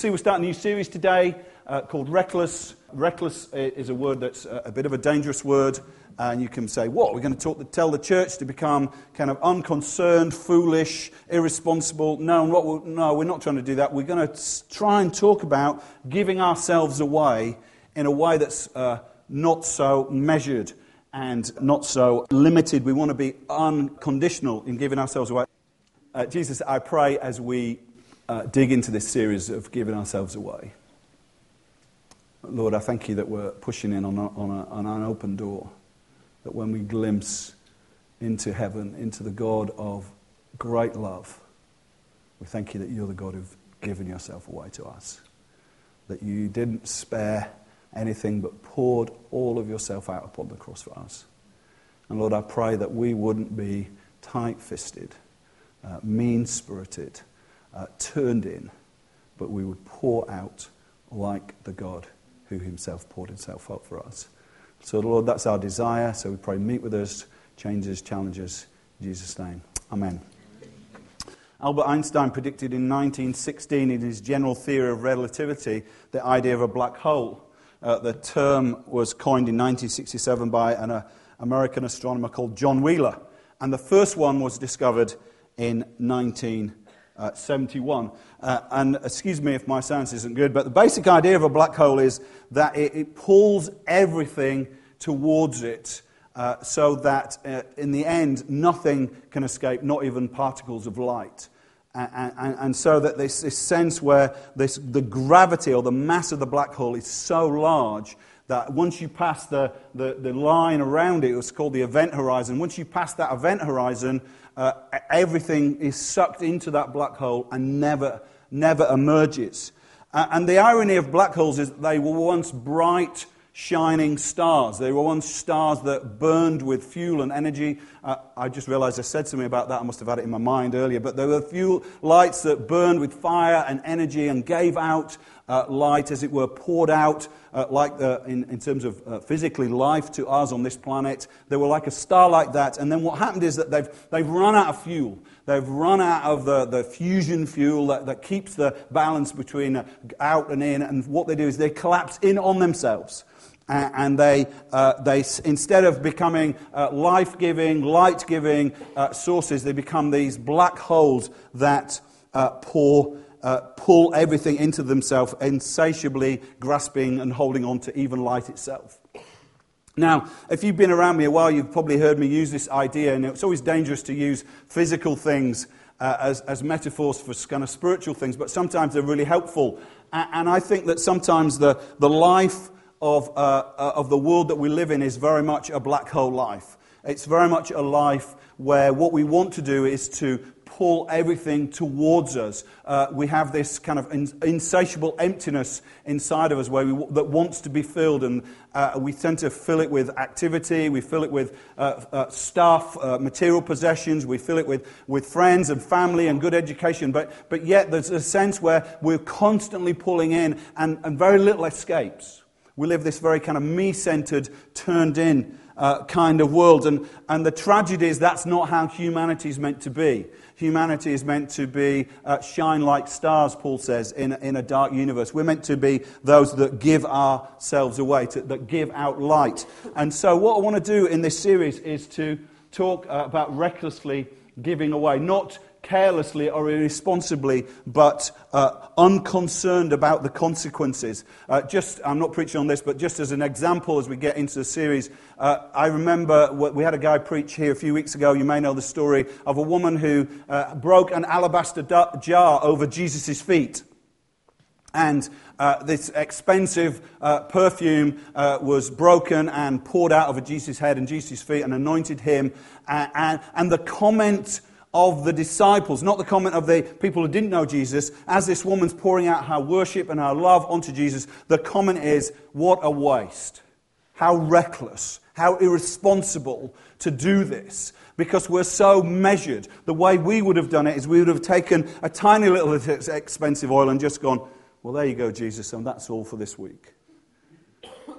see we're starting a new series today uh, called Reckless. Reckless is a word that's a bit of a dangerous word, and you can say, What? We're going to talk, tell the church to become kind of unconcerned, foolish, irresponsible. No, no, we're not trying to do that. We're going to try and talk about giving ourselves away in a way that's uh, not so measured and not so limited. We want to be unconditional in giving ourselves away. Uh, Jesus, I pray as we uh, dig into this series of giving ourselves away. Lord, I thank you that we're pushing in on, a, on, a, on an open door, that when we glimpse into heaven, into the God of great love, we thank you that you're the God who've given yourself away to us, that you didn't spare anything but poured all of yourself out upon the cross for us. And Lord, I pray that we wouldn't be tight fisted, uh, mean spirited uh, turned in, but we would pour out like the God who himself poured himself out for us. So, Lord, that's our desire. So we pray, meet with us, change us, challenge us. In Jesus' name. Amen. Albert Einstein predicted in 1916 in his general theory of relativity the idea of a black hole. Uh, the term was coined in 1967 by an uh, American astronomer called John Wheeler. And the first one was discovered in 19 uh, 71. Uh, and excuse me if my science isn't good, but the basic idea of a black hole is that it, it pulls everything towards it uh, so that uh, in the end nothing can escape, not even particles of light. And, and, and so that this, this sense where this, the gravity or the mass of the black hole is so large that once you pass the, the, the line around it, it's called the event horizon, once you pass that event horizon, uh, everything is sucked into that black hole and never, never emerges. Uh, and the irony of black holes is they were once bright, shining stars. They were once stars that burned with fuel and energy. Uh, I just realized I said something about that. I must have had it in my mind earlier. But there were fuel lights that burned with fire and energy and gave out uh, light, as it were, poured out uh, like the, in, in, terms of uh, physically life to us on this planet. They were like a star like that. And then what happened is that they've, they've run out of fuel. They've run out of the, the fusion fuel that, that keeps the balance between uh, out and in. And what they do is they collapse in on themselves and they, uh, they instead of becoming uh, life-giving, light-giving uh, sources, they become these black holes that uh, pour uh, pull everything into themselves, insatiably grasping and holding on to even light itself. Now, if you've been around me a while, you've probably heard me use this idea, and it's always dangerous to use physical things uh, as, as metaphors for kind of spiritual things, but sometimes they're really helpful. And, and I think that sometimes the, the life of, uh, uh, of the world that we live in is very much a black hole life. It's very much a life where what we want to do is to pull everything towards us. Uh, we have this kind of insatiable emptiness inside of us where we, that wants to be filled, and uh, we tend to fill it with activity, we fill it with uh, uh stuff, uh, material possessions, we fill it with, with friends and family and good education, but, but yet there's a sense where we're constantly pulling in and, and very little escapes. We live this very kind of me centered, turned in uh, kind of world. And, and the tragedy is that's not how humanity is meant to be. Humanity is meant to be uh, shine like stars, Paul says, in, in a dark universe. We're meant to be those that give ourselves away, to, that give out light. And so, what I want to do in this series is to talk uh, about recklessly giving away, not carelessly or irresponsibly, but uh, unconcerned about the consequences. Uh, just, I'm not preaching on this, but just as an example as we get into the series, uh, I remember we had a guy preach here a few weeks ago. You may know the story of a woman who uh, broke an alabaster jar over Jesus' feet. And uh, this expensive uh, perfume uh, was broken and poured out over Jesus' head and Jesus' feet and anointed him. And, and, and, the comment of the disciples, not the comment of the people who didn't know Jesus, as this woman's pouring out her worship and her love onto Jesus, the comment is, What a waste. How reckless, how irresponsible to do this because we're so measured. The way we would have done it is we would have taken a tiny little expensive oil and just gone, well, there you go, Jesus, and that's all for this week.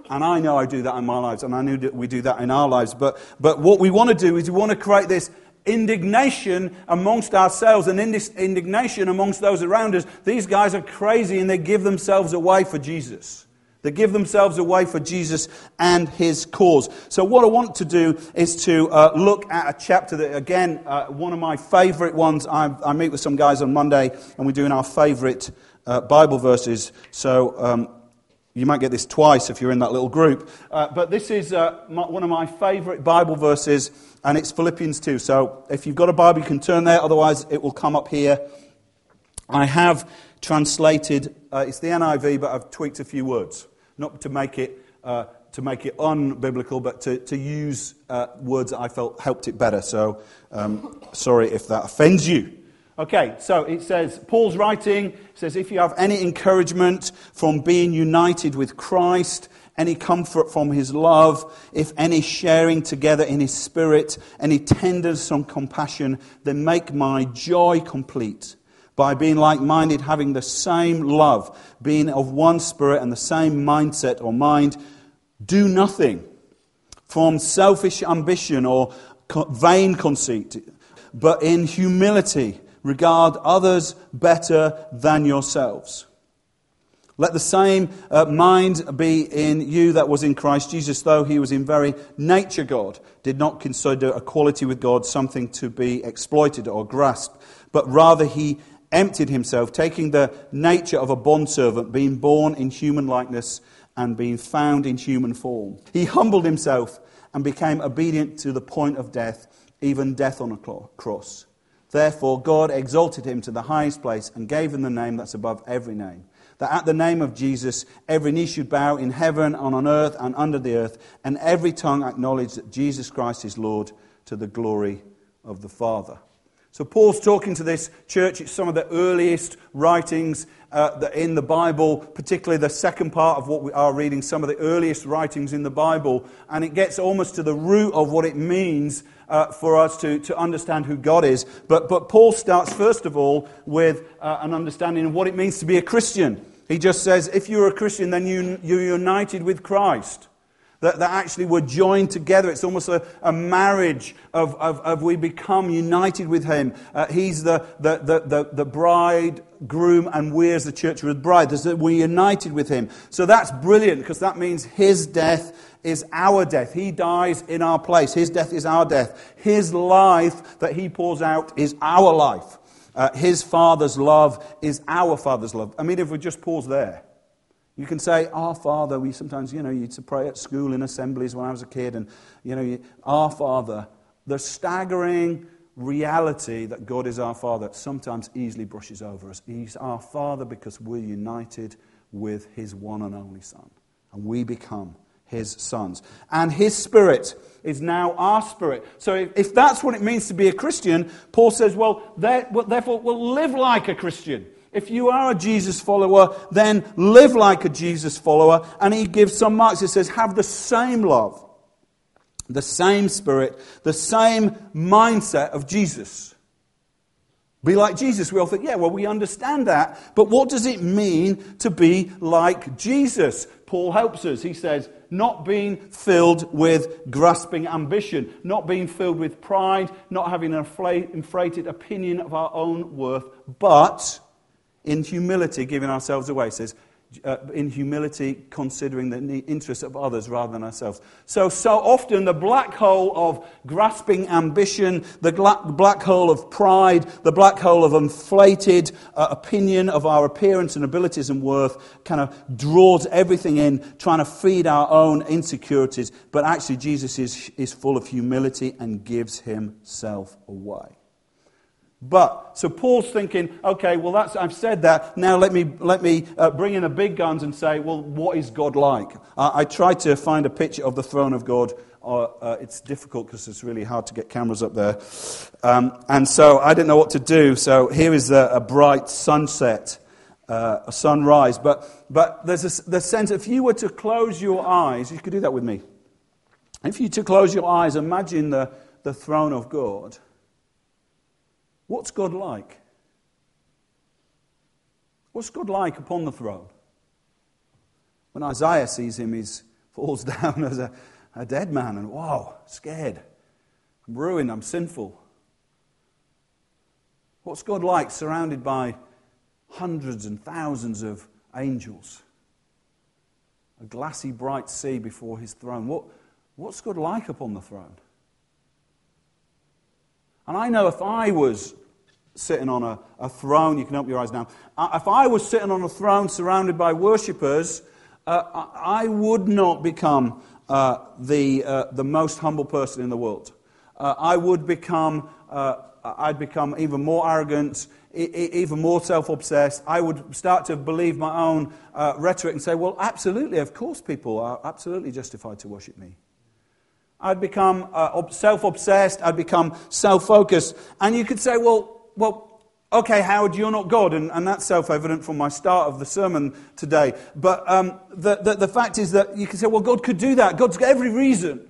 And I know I do that in my lives, and I know that we do that in our lives. But, but what we want to do is we want to create this indignation amongst ourselves and indignation amongst those around us. These guys are crazy and they give themselves away for Jesus. They give themselves away for Jesus and his cause. So, what I want to do is to uh, look at a chapter that, again, uh, one of my favorite ones. I, I, meet with some guys on Monday and we're doing our favorite uh, Bible verses. So um, you might get this twice if you're in that little group. Uh, but this is uh, my, one of my favorite Bible verses, and it's Philippians 2. So if you've got a Bible, you can turn there, otherwise, it will come up here. I have translated, uh, it's the NIV, but I've tweaked a few words, not to make it. Uh, to make it unbiblical, but to, to use uh, words that I felt helped it better. So, um, sorry if that offends you. Okay, so it says, Paul's writing says, if you have any encouragement from being united with Christ, any comfort from his love, if any sharing together in his spirit, any tenderness and compassion, then make my joy complete by being like minded, having the same love, being of one spirit and the same mindset or mind. Do nothing from selfish ambition or vain conceit, but in humility regard others better than yourselves. Let the same uh, mind be in you that was in Christ Jesus, though he was in very nature God, did not consider equality with God something to be exploited or grasped, but rather he emptied himself, taking the nature of a bondservant, being born in human likeness and being found in human form. He humbled himself and became obedient to the point of death, even death on a cross. Therefore, God exalted him to the highest place and gave him the name that's above every name. That at the name of Jesus, every knee should bow in heaven and on earth and under the earth, and every tongue acknowledge that Jesus Christ is Lord to the glory of the Father. So, Paul's talking to this church. It's some of the earliest writings uh, in the Bible, particularly the second part of what we are reading, some of the earliest writings in the Bible. And it gets almost to the root of what it means uh, for us to, to understand who God is. But, but Paul starts, first of all, with uh, an understanding of what it means to be a Christian. He just says, if you're a Christian, then you, you're united with Christ. That, that actually we're joined together. It's almost a, a marriage of, of, of, we become united with Him. Uh, he's the, the, the, the, the bride, groom, and we're the church with bride. We're united with Him. So that's brilliant because that means His death is our death. He dies in our place. His death is our death. His life that He pours out is our life. Uh, his Father's love is our Father's love. I mean, if we just pause there, you can say, Our Father. We sometimes, you know, you used to pray at school in assemblies when I was a kid, and, you know, Our Father. The staggering reality that God is our Father sometimes easily brushes over us. He's our Father because we're united with His one and only Son, and we become his sons. And his spirit is now our spirit. So if, if that's what it means to be a Christian, Paul says, well, therefore, we'll live like a Christian. If you are a Jesus follower, then live like a Jesus follower. And he gives some marks. He says, have the same love, the same spirit, the same mindset of Jesus. Be like Jesus. We all think, yeah, well, we understand that. But what does it mean to be like Jesus? Paul helps us. He says, not being filled with grasping ambition, not being filled with pride, not having an inflated opinion of our own worth, but in humility giving ourselves away. He says, uh, in humility, considering the interests of others rather than ourselves. So, so often the black hole of grasping ambition, the black hole of pride, the black hole of inflated uh, opinion of our appearance and abilities and worth kind of draws everything in, trying to feed our own insecurities. But actually, Jesus is, is full of humility and gives himself away. But, so Paul's thinking, okay, well, that's, I've said that. Now let me, let me uh, bring in the big guns and say, well, what is God like? Uh, I tried to find a picture of the throne of God. Uh, uh it's difficult because it's really hard to get cameras up there. Um, and so I didn't know what to do. So here is a, a bright sunset, uh, a sunrise. But, but there's a, the sense if you were to close your eyes, you could do that with me. If you to close your eyes, imagine the, the throne of God. What's God like? What's God like upon the throne? When Isaiah sees him, he falls down as a, a dead man and, wow, scared. I'm ruined, I'm sinful. What's God like surrounded by hundreds and thousands of angels? A glassy, bright sea before his throne. What, what's God like upon the throne? And I know if I was sitting on a, a throne. You can open your eyes now. Uh, if I was sitting on a throne surrounded by worshippers, uh, I would not become uh, the, uh, the most humble person in the world. Uh, I would become, uh, I'd become even more arrogant, even more self obsessed. I would start to believe my own rhetoric and say, well, absolutely, of course, people are absolutely justified to worship me. I'd become self obsessed, I'd become self focused. And you could say, well, well, okay, Howard, you're not God, and, and that's self evident from my start of the sermon today. But um, the, the, the, fact is that you can say, well, God could do that. God's got every reason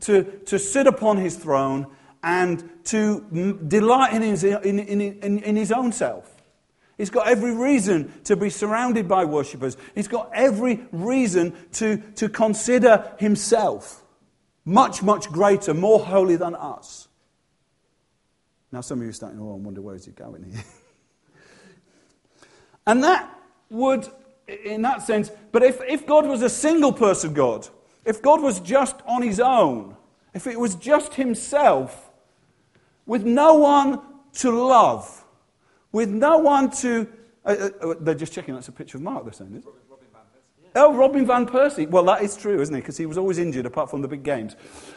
to, to sit upon his throne and to delight in his, in, in, in, in his own self. He's got every reason to be surrounded by worshippers. He's got every reason to, to consider himself much, much greater, more holy than us. Now, some of you are starting to oh, wonder where is he going here. and that would, in that sense, but if, if God was a single person God, if God was just on his own, if it was just himself, with no one to love, with no one to. Uh, uh, uh they're just checking that's a picture of Mark, they're saying, is it? Oh, Robin Van Persie. Well, that is true, isn't he? Because he was always injured apart from the big games.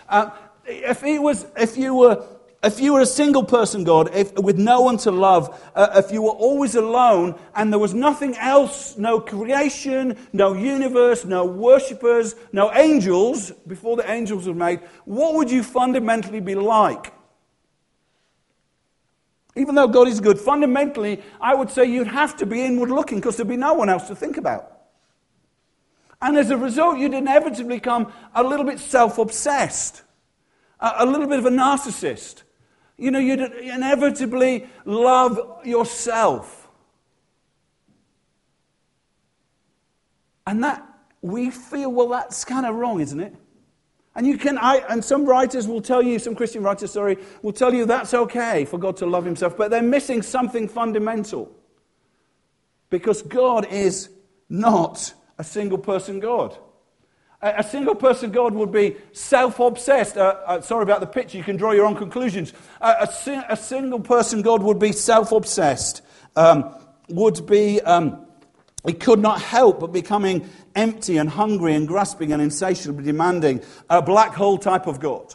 Uh, if, he was, if you were if you were a single person, God, if, with no one to love, uh, if you were always alone and there was nothing else, no creation, no universe, no worshippers, no angels, before the angels were made, what would you fundamentally be like? Even though God is good, fundamentally, I would say you'd have to be inward looking because there'd be no one else to think about. And as a result, you'd inevitably become a little bit self obsessed, a, little bit of a narcissist you know, you'd inevitably love yourself. And that, we feel, well, that's kind of wrong, isn't it? And you can, I, and some writers will tell you, some Christian writers, sorry, will tell you that's okay for God to love himself, but they're missing something fundamental. Because God is not a single person God. A, single person God would be self obsessed. Uh, uh, sorry about the picture, you can draw your own conclusions. Uh, a, a, single person God would be self obsessed, um, would be, um, he could not help but becoming empty and hungry and grasping and insatiably demanding. A black hole type of God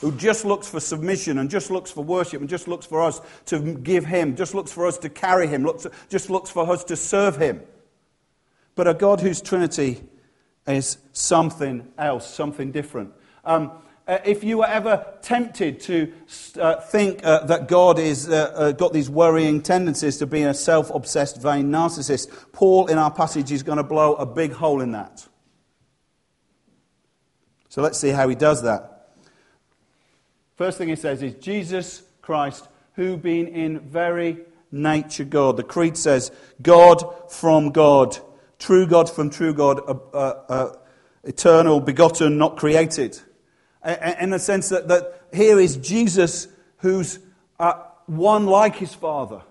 who just looks for submission and just looks for worship and just looks for us to give him, just looks for us to carry him, looks, just looks for us to serve him. But a God whose Trinity is something else, something different. Um, uh, if you were ever tempted to uh, think uh, that God has uh, uh, got these worrying tendencies to be a self obsessed, vain narcissist, Paul in our passage is going to blow a big hole in that. So let's see how he does that. First thing he says is Jesus Christ, who being in very nature God. The Creed says, God from God true God from true God, uh, uh, eternal, begotten, not created. In the sense that, that here is Jesus who's uh, one like his Father.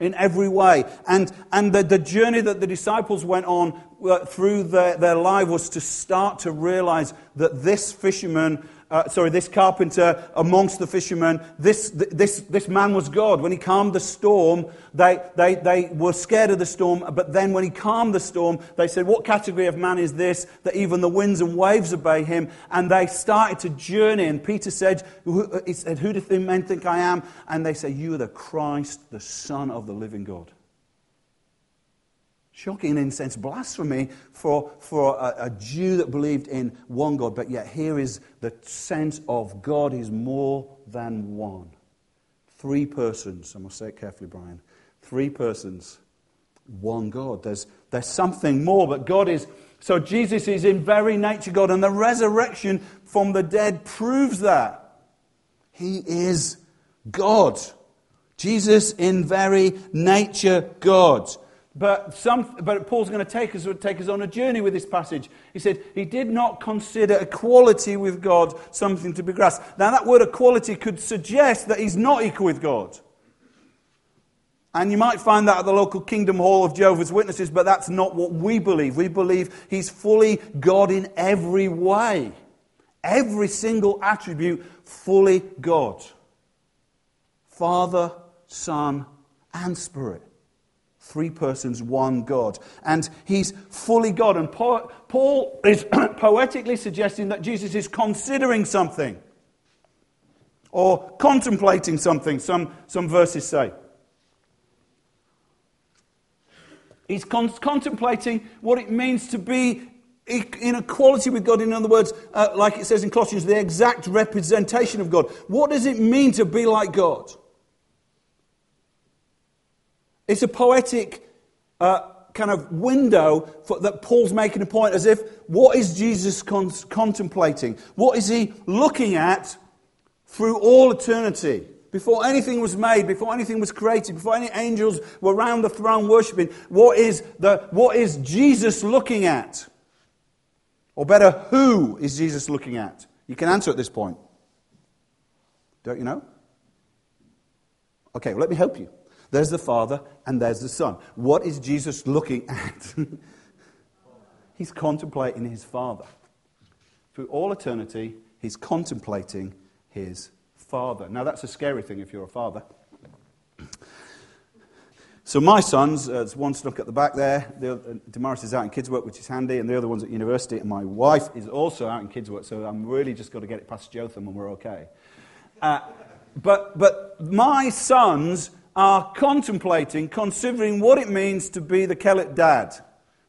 in every way. And, and the, the journey that the disciples went on uh, through their, their life was to start to realize that this fisherman uh, sorry, this carpenter amongst the fishermen, this, this, this man was God. When he calmed the storm, they, they, they were scared of the storm, but then when he calmed the storm, they said, What category of man is this that even the winds and waves obey him? And they started to journey. And Peter said, Who, he said, Who do men think I am? And they say, You are the Christ, the Son of the living God. Shocking in a sense blasphemy for, for a, a, Jew that believed in one God, but yet here is the sense of God is more than one. Three persons, I must say it carefully, Brian. Three persons, one God. There's, there's something more, but God is. So Jesus is in very nature God, and the resurrection from the dead proves that. He is God. Jesus in very nature God. But, some, but Paul's going to take us, take us on a journey with this passage. He said, He did not consider equality with God something to be grasped. Now, that word equality could suggest that he's not equal with God. And you might find that at the local Kingdom Hall of Jehovah's Witnesses, but that's not what we believe. We believe he's fully God in every way, every single attribute, fully God Father, Son, and Spirit. Three persons, one God. And he's fully God. And Paul is poetically suggesting that Jesus is considering something or contemplating something, some, some verses say. He's con- contemplating what it means to be in equality with God. In other words, uh, like it says in Colossians, the exact representation of God. What does it mean to be like God? It's a poetic uh, kind of window for, that Paul's making a point as if what is Jesus con- contemplating? What is he looking at through all eternity? Before anything was made, before anything was created, before any angels were around the throne worshipping, what is, the, what is Jesus looking at? Or better, who is Jesus looking at? You can answer at this point. Don't you know? Okay, well, let me help you. There's the Father and there's the Son. What is Jesus looking at? he's contemplating his Father. Through all eternity, he's contemplating his Father. Now, that's a scary thing if you're a father. So my sons, uh, there's one stuck at the back there. The, uh, Damaris is out in kids' work, which is handy, and the other one's at university. And my wife is also out in kids' work, so I'm really just got to get it past Jotham and we're okay. Uh, but, but my sons are contemplating, considering what it means to be the Kelit dad,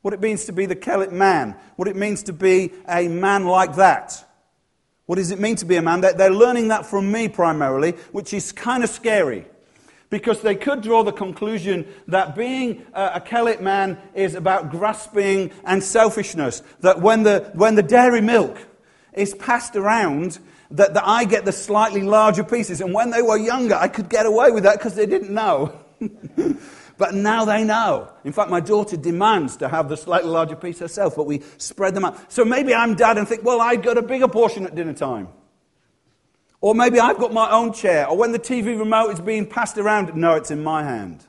what it means to be the Kelit man, what it means to be a man like that. What does it mean to be a man? They're learning that from me primarily, which is kind of scary. Because they could draw the conclusion that being a Kelit man is about grasping and selfishness. That when the, when the dairy milk is passed around, that, that I get the slightly larger pieces. And when they were younger, I could get away with that because they didn't know. but now they know. In fact, my daughter demands to have the slightly larger piece herself, but we spread them out. So maybe I'm dad and think, well, I got a bigger portion at dinner time. Or maybe I've got my own chair. Or when the TV remote is being passed around, no, it's in my hand.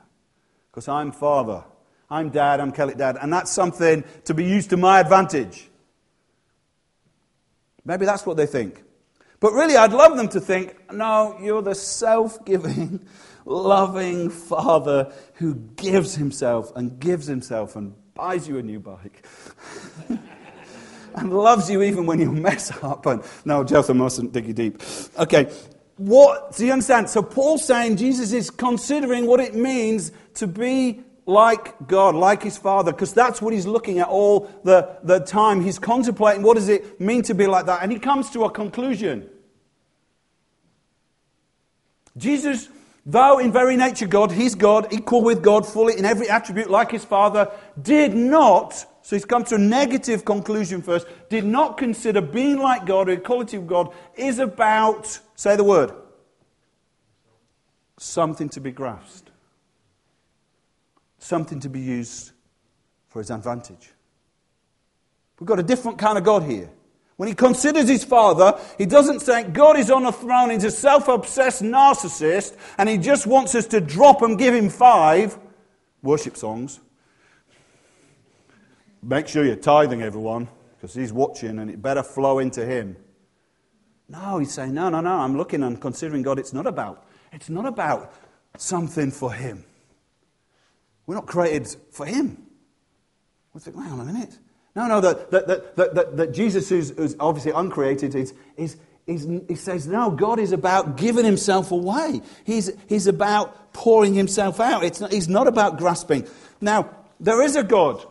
Because I'm father. I'm dad, I'm Kelly dad. And that's something to be used to my advantage. Maybe that's what they think. But really, I'd love them to think, no, you're the self giving, loving father who gives himself and gives himself and buys you a new bike. and loves you even when you mess up. And no, Jotham mustn't dig you deep. Okay, what do you understand? So Paul's saying Jesus is considering what it means to be like God, like his Father, because that's what he's looking at all the, the time. He's contemplating what does it mean to be like that. And he comes to a conclusion. Jesus, though in very nature God, he's God, equal with God, fully in every attribute like his Father, did not, so he's come to a negative conclusion first, did not consider being like God or equality with God is about, say the word, something to be grasped, something to be used for his advantage. We've got a different kind of God here. When he considers his father, he doesn't think God is on a throne, he's a self obsessed narcissist, and he just wants us to drop and give him five worship songs. Make sure you're tithing, everyone, because he's watching and it better flow into him. No, he's saying, no, no, no, I'm looking and considering God. It's not about, it's not about something for him. We're not created for him. We think, hang on a minute. No, no, that, that, that, that, that Jesus is, is obviously uncreated. Is, is, is, he says, no, God is about giving himself away. He's, he's about pouring himself out. It's not, he's not about grasping. Now, there is a God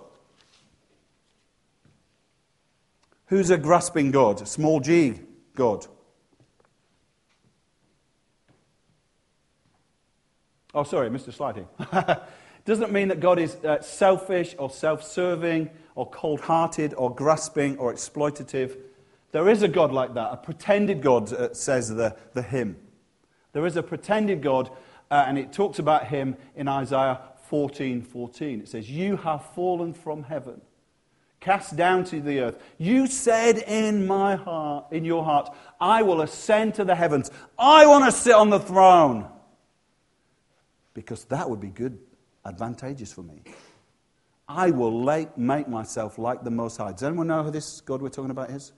who's a grasping God, a small g God. Oh, sorry, Mr. Sliding. Doesn't mean that God is uh, selfish or self serving or cold hearted or grasping or exploitative. There is a God like that, a pretended God, uh, says the, the hymn. There is a pretended God, uh, and it talks about him in Isaiah 14 14. It says, You have fallen from heaven, cast down to the earth. You said in my heart, in your heart, I will ascend to the heavens. I want to sit on the throne. Because that would be good advantageous for me. I will lay, make myself like the Most High. Does anyone know who this God we're talking about is?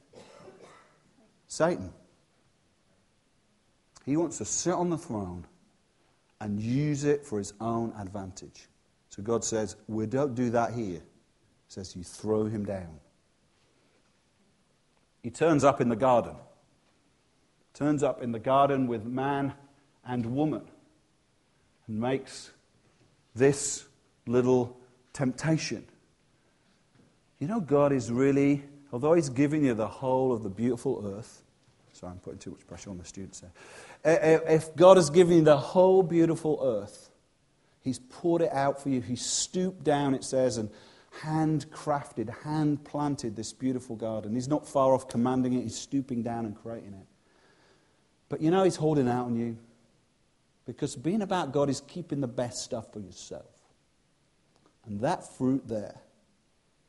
Satan. He wants to sit on the throne and use it for his own advantage. So God says, We don't do that here. He says, You throw him down. He turns up in the garden. Turns up in the garden with man and woman and makes this little temptation. You know, God is really, although He's giving you the whole of the beautiful earth, sorry, I'm putting too much pressure on the students there. If God has given you the whole beautiful earth, He's poured it out for you. He stooped down, it says, and handcrafted, hand planted this beautiful garden. He's not far off commanding it, He's stooping down and creating it. But you know, He's holding out on you. Because being about God is keeping the best stuff for yourself. And that fruit there,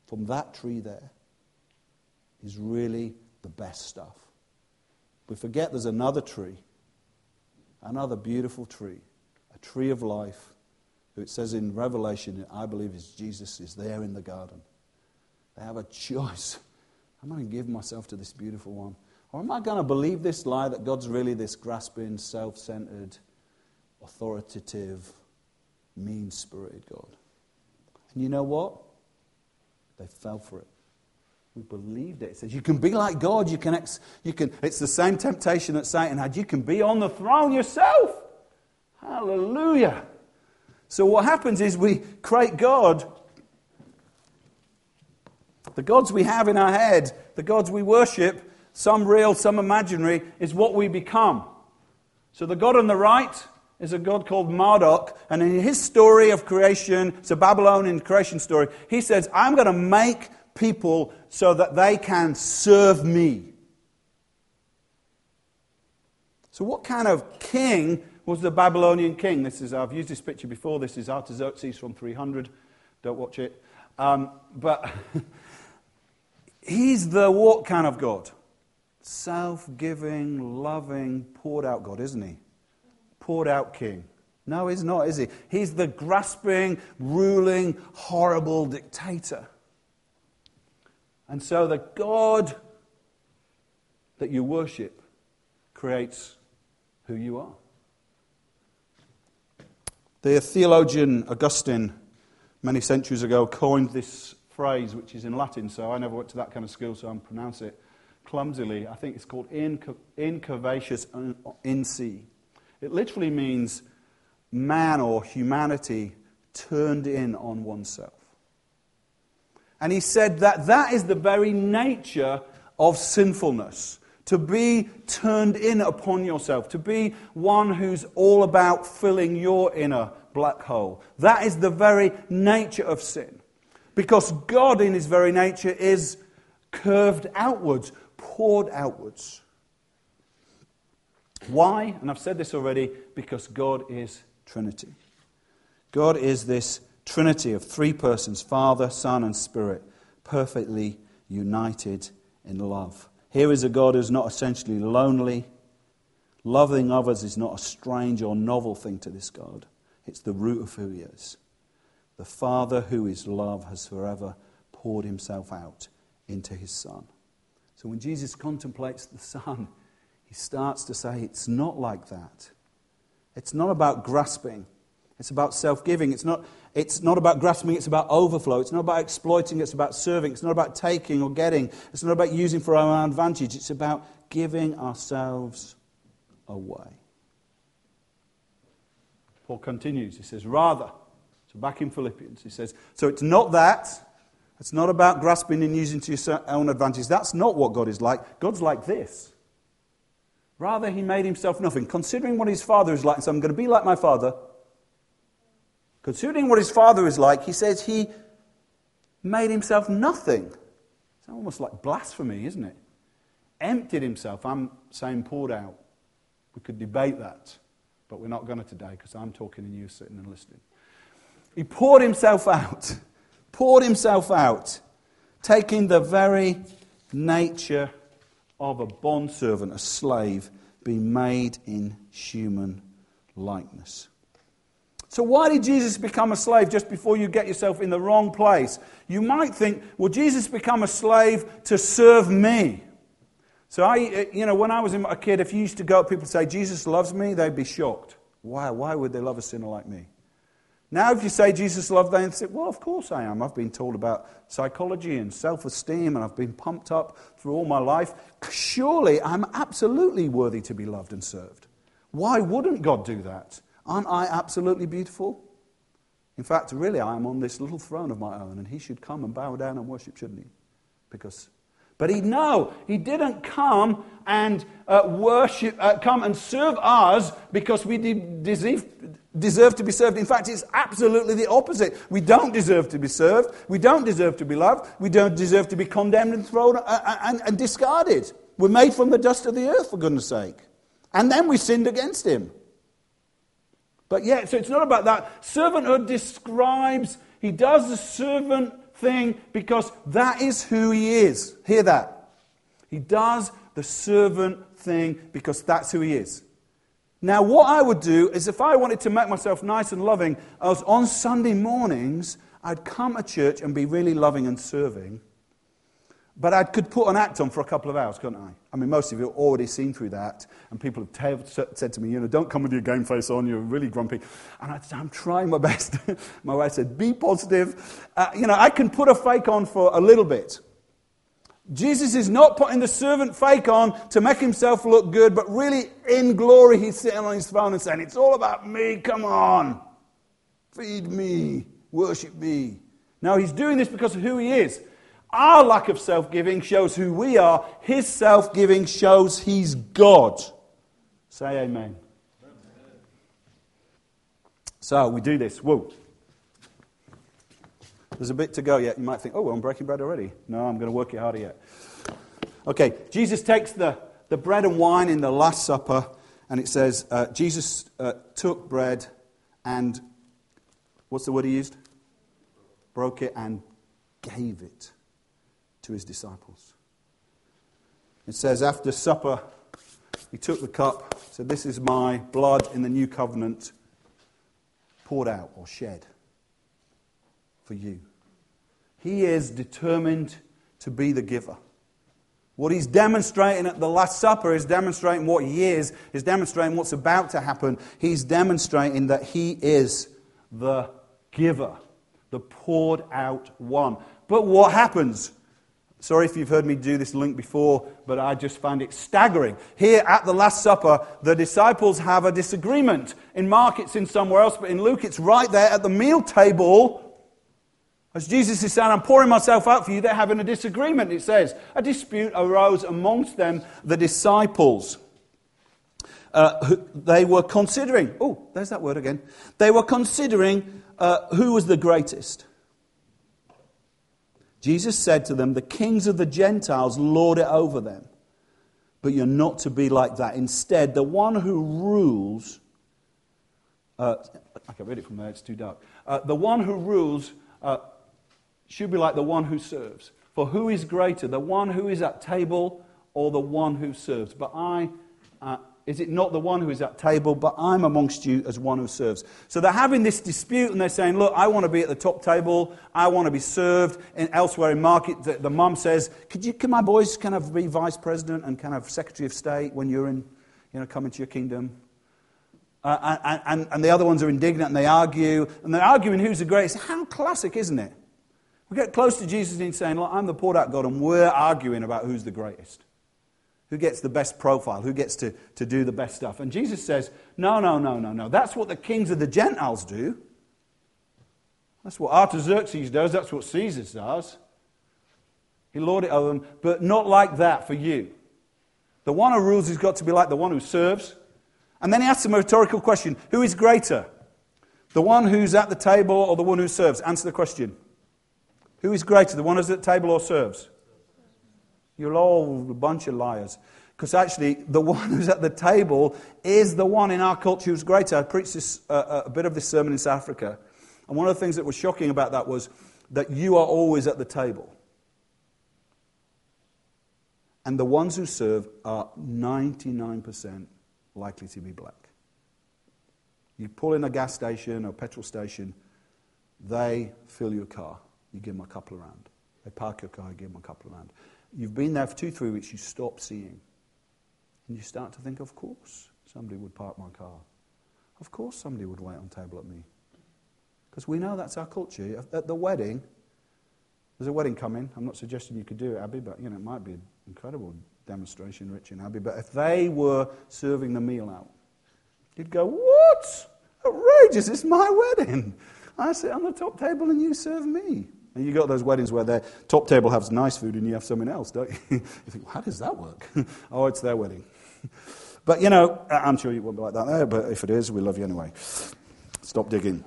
from that tree there, is really the best stuff. We forget there's another tree, another beautiful tree, a tree of life, who it says in Revelation, I believe is Jesus, is there in the garden. They have a choice. I'm going to give myself to this beautiful one? Or am I going to believe this lie that God's really this grasping, self centered, authoritative, mean spirited God. And you know what? They fell for it. We believed it. It says you can be like God. You can, ex- you can. It's the same temptation that Satan had. You can be on the throne yourself. Hallelujah. So what happens is we create God. The gods we have in our head, the gods we worship, some real, some imaginary, is what we become. So the God on the right is a god called Marduk, and in his story of creation, it's a Babylonian creation story, he says, I'm going to make people so that they can serve me. So, what kind of king was the Babylonian king? This is, I've used this picture before. This is Artaxerxes from 300. Don't watch it. Um, but he's the what kind of God? Self giving, loving, poured out God, isn't he? Poured out king. No, he's not, is he? He's the grasping, ruling, horrible dictator. And so the God that you worship creates who you are. The theologian Augustine, many centuries ago, coined this phrase, which is in Latin, so I never went to that kind of school, so I'm pronounce it clumsily. I think it's called incurvatus in se. It literally means man or humanity turned in on oneself. And he said that that is the very nature of sinfulness. To be turned in upon yourself, to be one who's all about filling your inner black hole. That is the very nature of sin. Because God, in his very nature, is curved outwards, poured outwards. Why? And I've said this already because God is Trinity. God is this Trinity of three persons Father, Son, and Spirit, perfectly united in love. Here is a God who's not essentially lonely. Loving others is not a strange or novel thing to this God, it's the root of who he is. The Father, who is love, has forever poured himself out into his Son. So when Jesus contemplates the Son, he starts to say, It's not like that. It's not about grasping, it's about self giving. It's not, it's not about grasping, it's about overflow. It's not about exploiting, it's about serving. It's not about taking or getting. It's not about using for our own advantage. It's about giving ourselves away. Paul continues. He says, Rather, so back in Philippians, he says, So it's not that. It's not about grasping and using to your own advantage. That's not what God is like. God's like this. Rather, he made himself nothing. Considering what his father is like, so I'm going to be like my father. Considering what his father is like, he says he made himself nothing. It's almost like blasphemy, isn't it? Emptied himself. I'm saying poured out. We could debate that, but we're not going to today because I'm talking and you're sitting and listening. He poured himself out, poured himself out, taking the very nature of a bondservant, a slave, being made in human likeness. So, why did Jesus become a slave just before you get yourself in the wrong place? You might think, well, Jesus become a slave to serve me. So, I, uh, you know, when I was a kid, if you used to go up, people say, Jesus loves me, they'd be shocked. Why? Why would they love a sinner like me? Now, if you say Jesus loved them, say, well, of course I am. I've been told about psychology and self esteem, and I've been pumped up through all my life. Surely I'm absolutely worthy to be loved and served. Why wouldn't God do that? Aren't I absolutely beautiful? In fact, really, I am on this little throne of my own, and He should come and bow down and worship, shouldn't He? Because but he no, he didn't come and uh, worship, uh, come and serve us because we deserve, deserve to be served. In fact, it's absolutely the opposite. We don't deserve to be served. We don't deserve to be loved. We don't deserve to be condemned and thrown uh, uh, and, and discarded. We're made from the dust of the earth, for goodness sake. And then we sinned against him. But yeah, so it's not about that. Servanthood describes, he does the servant thing because that is who he is. Hear that. He does the servant thing because that's who he is. Now, what I would do is if I wanted to make myself nice and loving, I was on Sunday mornings, I'd come to church and be really loving and serving. But I could put an act on for a couple of hours, couldn't I? I mean, most of you have already seen through that. And people have said to me, you know, don't come with your game face on, you're really grumpy. And I said, I'm trying my best. my wife said, be positive. Uh, you know, I can put a fake on for a little bit. Jesus is not putting the servant fake on to make himself look good, but really in glory, he's sitting on his throne and saying, It's all about me, come on. Feed me, worship me. Now, he's doing this because of who he is. Our lack of self giving shows who we are. His self giving shows he's God. Say amen. So we do this. Whoa. There's a bit to go yet. You might think, oh, well, I'm breaking bread already. No, I'm going to work it harder yet. Okay, Jesus takes the, the bread and wine in the Last Supper, and it says, uh, Jesus uh, took bread and, what's the word he used? Broke it and gave it to his disciples. It says, after supper, he took the cup, said, This is my blood in the new covenant poured out or shed for you. He is determined to be the giver. What he's demonstrating at the Last Supper is demonstrating what he is, is demonstrating what's about to happen. He's demonstrating that he is the giver, the poured out one. But what happens? Sorry if you've heard me do this link before, but I just find it staggering. Here at the Last Supper, the disciples have a disagreement. In Mark, it's in somewhere else, but in Luke, it's right there at the meal table. As Jesus is saying, I'm pouring myself out for you, they're having a disagreement. It says, a dispute arose amongst them, the disciples. Uh, they were considering, oh, there's that word again. They were considering uh, who was the greatest. Jesus said to them, The kings of the Gentiles lord it over them. But you're not to be like that. Instead, the one who rules, uh, I can read it from there, it's too dark. Uh, the one who rules uh, should be like the one who serves. For who is greater, the one who is at table or the one who serves? But I, uh, is it not the one who is at table, but I'm amongst you as one who serves? So they're having this dispute and they're saying, Look, I want to be at the top table. I want to be served. And elsewhere in market, the, the says, Could you, can my boys kind of be vice president and kind of secretary of state when you're in, you know, coming to your kingdom? Uh, and, and, and the other ones are indignant and they argue. And they're arguing who's the greatest. How classic, isn't it? We get close to Jesus and saying, Look, I'm the poured out God, and we're arguing about who's the greatest. Who gets the best profile? Who gets to, to do the best stuff? And Jesus says, No, no, no, no, no. That's what the kings of the Gentiles do. That's what Artaxerxes does. That's what Caesar does. He lorded it over them, but not like that for you. The one who rules has got to be like the one who serves. And then he asks him a rhetorical question Who is greater? The one who's at the table or the one who serves? Answer the question. Who is greater, the one who's at the table or serves? You're all a bunch of liars. Because actually, the one who's at the table is the one in our culture who's greater. I preached this, uh, uh, a bit of this sermon in South Africa. And one of the things that was shocking about that was that you are always at the table. And the ones who serve are 99% likely to be black. You pull in a gas station or petrol station, they fill your car. You give them a couple a rand. They park your car, you give them a couple a rand. You've been there for two, three weeks, you stop seeing. And you start to think, of course, somebody would park my car. Of course, somebody would wait on table at me. Because we know that's our culture. At the wedding, there's a wedding coming. I'm not suggesting you could do it, Abby, but you know, it might be an incredible demonstration, Rich and Abby. But if they were serving the meal out, you'd go, What? Outrageous, it's my wedding. I sit on the top table and you serve me. And you got those weddings where their top table has nice food and you have something else, don't you? you think, well, how does that work? oh, it's their wedding. but, you know, I'm sure you won't be like that there, but if it is, we love you anyway. Stop digging.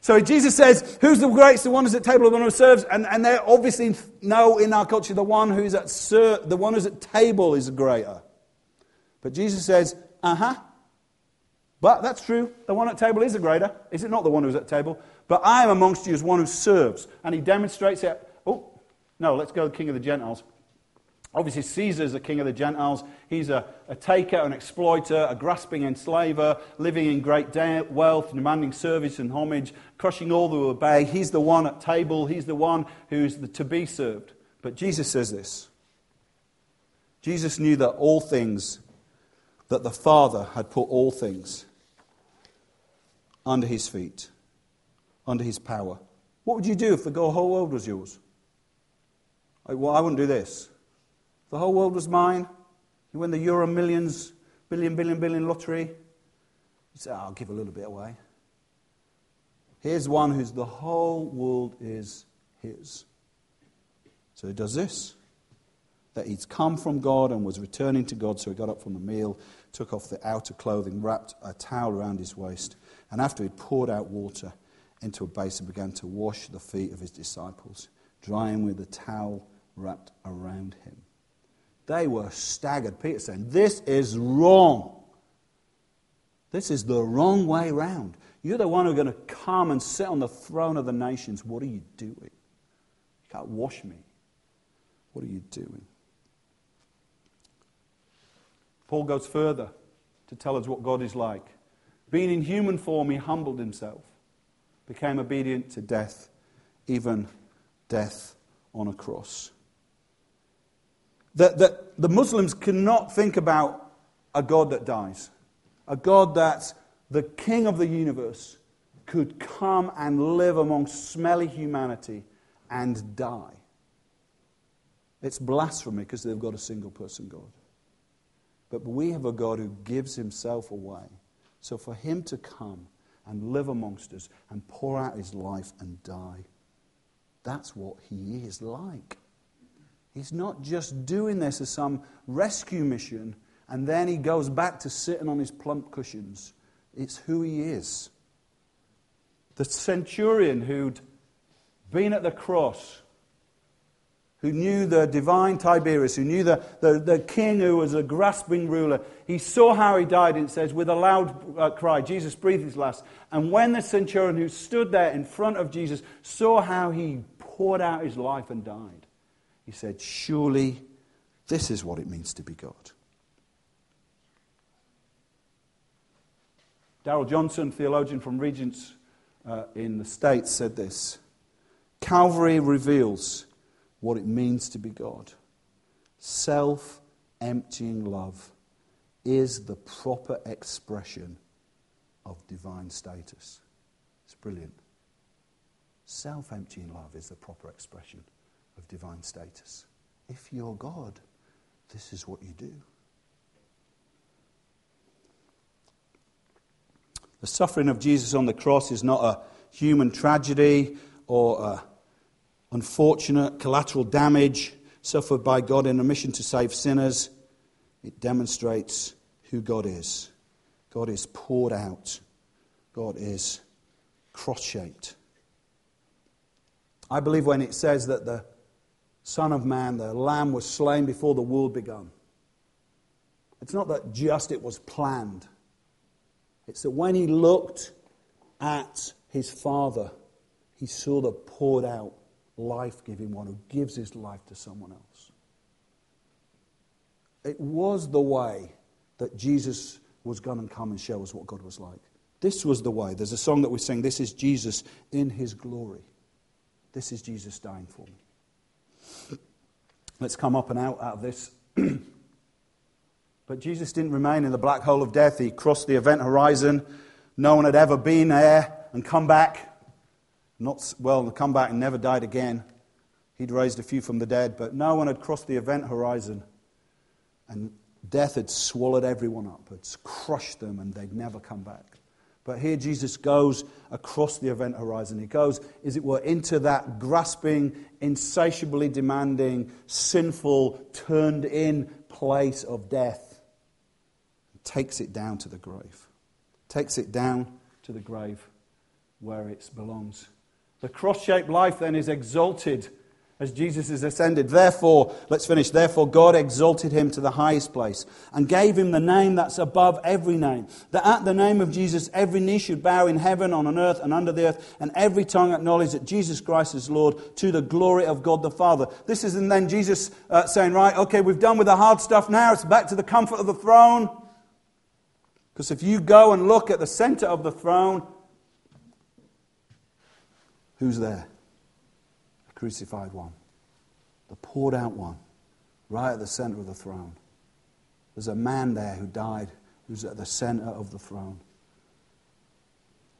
so Jesus says, who's the greatest? The one who's at table, the one who serves. And, and they obviously know in our culture the one who's at ser- the one who's at table is greater. But Jesus says, uh-huh. But that's true. The one at table is a greater. Is it not the one who's at table? But I am amongst you as one who serves. And he demonstrates it. Oh, no, let's go to the king of the Gentiles. Obviously, Caesar is the king of the Gentiles. He's a, a taker, an exploiter, a grasping enslaver, living in great de- wealth, demanding service and homage, crushing all who obey. He's the one at table. He's the one who's the, to be served. But Jesus says this Jesus knew that all things, that the Father had put all things under his feet under his power. What would you do if the whole world was yours? Well, I wouldn't do this. If the whole world was mine, you win the Euro Millions, billion, billion, billion lottery, you say, oh, I'll give a little bit away. Here's one whose the whole world is his. So he does this that he'd come from God and was returning to God, so he got up from the meal, took off the outer clothing, wrapped a towel around his waist, and after he'd poured out water, into a basin, began to wash the feet of his disciples, drying with a towel wrapped around him. They were staggered. Peter saying, This is wrong. This is the wrong way round. You're the one who's going to come and sit on the throne of the nations. What are you doing? You can't wash me. What are you doing? Paul goes further to tell us what God is like. Being in human form, he humbled himself became obedient to death, even death on a cross. That, that the Muslims cannot think about a God that dies, a God that the King of the universe could come and live among smelly humanity and die. It's blasphemy because they've got a single person God. But we have a God who gives himself away. So for him to come and live amongst us and pour out his life and die. That's what he is like. He's not just doing this as some rescue mission and then he goes back to sitting on his plump cushions. It's who he is. The centurion who'd been at the cross who knew the divine Tiberius, who knew the, the, the, king who was a grasping ruler. He saw how he died, and it says, with a loud uh, cry, Jesus breathed his last. And when the centurion who stood there in front of Jesus saw how he poured out his life and died, he said, Surely This is what it means to be God. Darrell Johnson, theologian from Regents uh, in the States, said this Calvary reveals what it means to be God. Self emptying love is the proper expression of divine status. It's brilliant. Self emptying love is the proper expression of divine status. If you're God, this is what you do. The suffering of Jesus on the cross is not a human tragedy or unfortunate collateral damage suffered by God in a mission to save sinners. It demonstrates who God is. God is poured out, God is cross shaped. I believe when it says that the Son of Man, the Lamb, was slain before the world began. It's not that just it was planned. It's that when he looked at his Father, he saw the poured out, life giving one who gives his life to someone else. It was the way that Jesus was going to come and show us what God was like. This was the way. There's a song that we sing, This is Jesus in his glory. This is Jesus dying for me. Let's come up and out, out of this. But Jesus didn't remain in the black hole of death. He crossed the event horizon. No one had ever been there and come back. Not, well, come back and never died again. He'd raised a few from the dead, but no one had crossed the event horizon. And death had swallowed everyone up, had crushed them, and they'd never come back. But here Jesus goes across the event horizon. He goes, as it were, into that grasping, insatiably demanding, sinful, turned in place of death takes it down to the grave. Takes it down to the grave where it belongs. The cross shaped life then is exalted as Jesus is ascended. Therefore, let's finish. Therefore, God exalted him to the highest place and gave him the name that's above every name. That at the name of Jesus, every knee should bow in heaven, on an earth, and under the earth, and every tongue acknowledge that Jesus Christ is Lord to the glory of God the Father. This is and then Jesus uh, saying, Right, okay, we've done with the hard stuff now. It's back to the comfort of the throne. Because if you go and look at the center of the throne, who's there? The crucified one, the poured out one, right at the center of the throne. There's a man there who died who's at the center of the throne.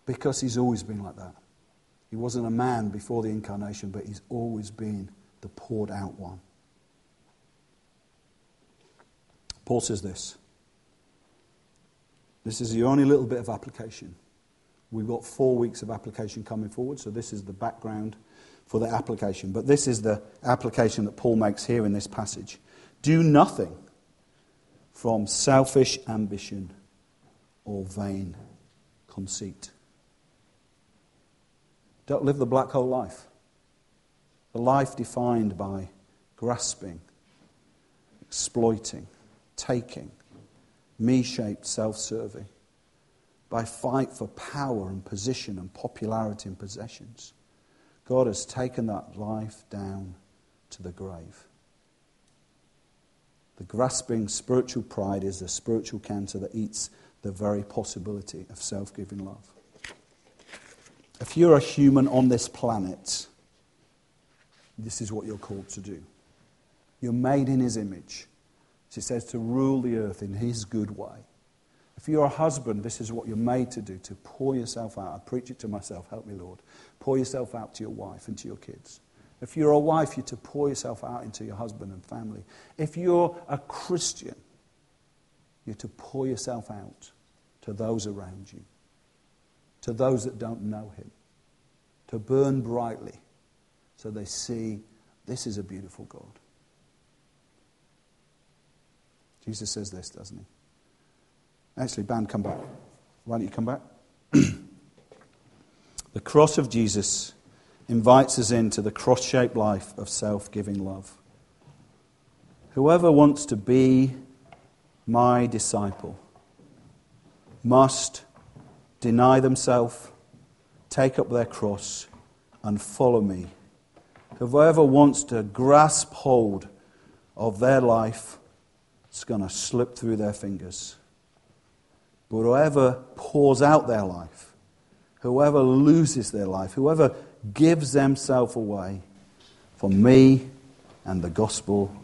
Because he's always been like that. He wasn't a man before the incarnation, but he's always been the poured out one. Paul says this this is the only little bit of application. We've got four weeks of application coming forward, so this is the background for the application. But this is the application that Paul makes here in this passage. Do nothing from selfish ambition or vain conceit. Don't live the black hole life. The life defined by grasping, exploiting, taking, me shaped self serving, by fight for power and position and popularity and possessions. God has taken that life down to the grave. The grasping spiritual pride is the spiritual cancer that eats the very possibility of self giving love. If you're a human on this planet, this is what you're called to do. You're made in his image. She says to rule the earth in his good way. If you're a husband, this is what you're made to do to pour yourself out. I preach it to myself, help me, Lord. Pour yourself out to your wife and to your kids. If you're a wife, you're to pour yourself out into your husband and family. If you're a Christian, you're to pour yourself out to those around you, to those that don't know him, to burn brightly so they see this is a beautiful God. Jesus says this, doesn't he? Actually, band, come back. Why don't you come back? the cross of Jesus invites us into the cross shaped life of self giving love. Whoever wants to be my disciple must deny themselves, take up their cross, and follow me. Whoever wants to grasp hold of their life is going to slip through their fingers. But whoever pours out their life, whoever loses their life, whoever gives themselves away for me and the gospel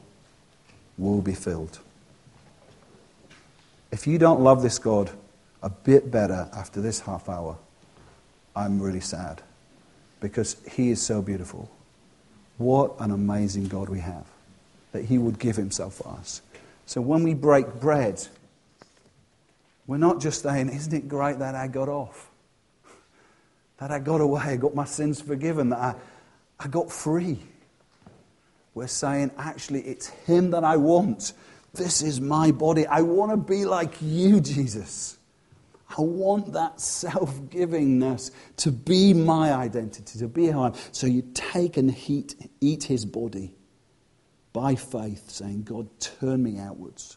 will be filled. If you don't love this God a bit better after this half hour, I'm really sad because He is so beautiful. What an amazing God we have that He would give Himself for us. So when we break bread, we're not just saying, Isn't it great that I got off? That I got away, I got my sins forgiven, that I, I got free. We're saying, Actually, it's Him that I want. This is my body. I want to be like you, Jesus. I want that self givingness to be my identity, to be who I am. So you take and heat, eat his body by faith, saying, God, turn me outwards.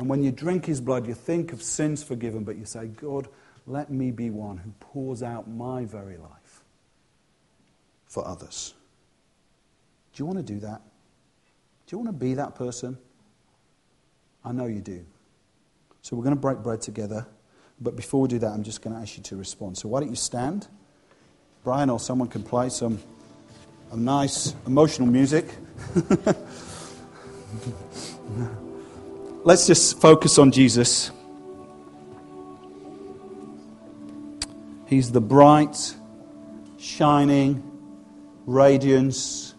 And when you drink his blood, you think of sins forgiven, but you say, God, let me be one who pours out my very life for others. Do you want to do that? Do you want to be that person? I know you do. So we're going to break bread together. But before we do that, I'm just going to ask you to respond. So why don't you stand? Brian or someone can play some nice emotional music. Let's just focus on Jesus. He's the bright, shining radiance,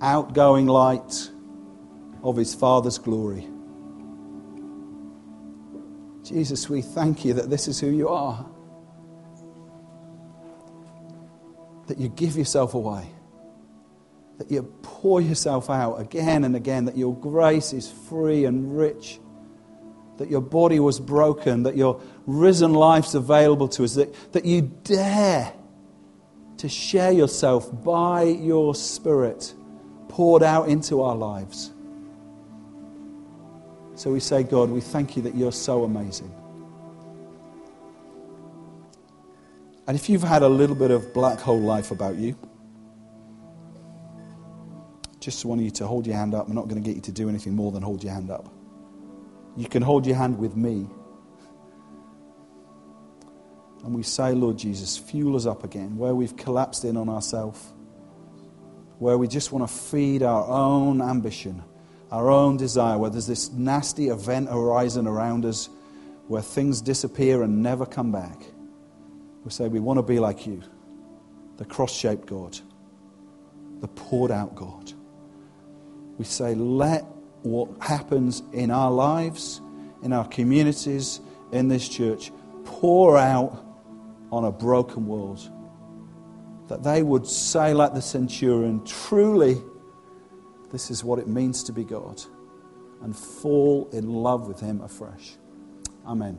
outgoing light of his Father's glory. Jesus, we thank you that this is who you are. That you give yourself away. That you pour yourself out again and again. That your grace is free and rich. That your body was broken. That your risen life's available to us. That, that you dare to share yourself by your Spirit poured out into our lives. So we say, God, we thank you that you're so amazing. And if you've had a little bit of black hole life about you, just want you to hold your hand up. I'm not going to get you to do anything more than hold your hand up. You can hold your hand with me. And we say, Lord Jesus, fuel us up again where we've collapsed in on ourselves, where we just want to feed our own ambition our own desire, where there's this nasty event horizon around us where things disappear and never come back. We say we want to be like you, the cross shaped God, the poured out God. We say, let what happens in our lives, in our communities, in this church, pour out on a broken world. That they would say, like the centurion, truly this is what it means to be God and fall in love with Him afresh. Amen.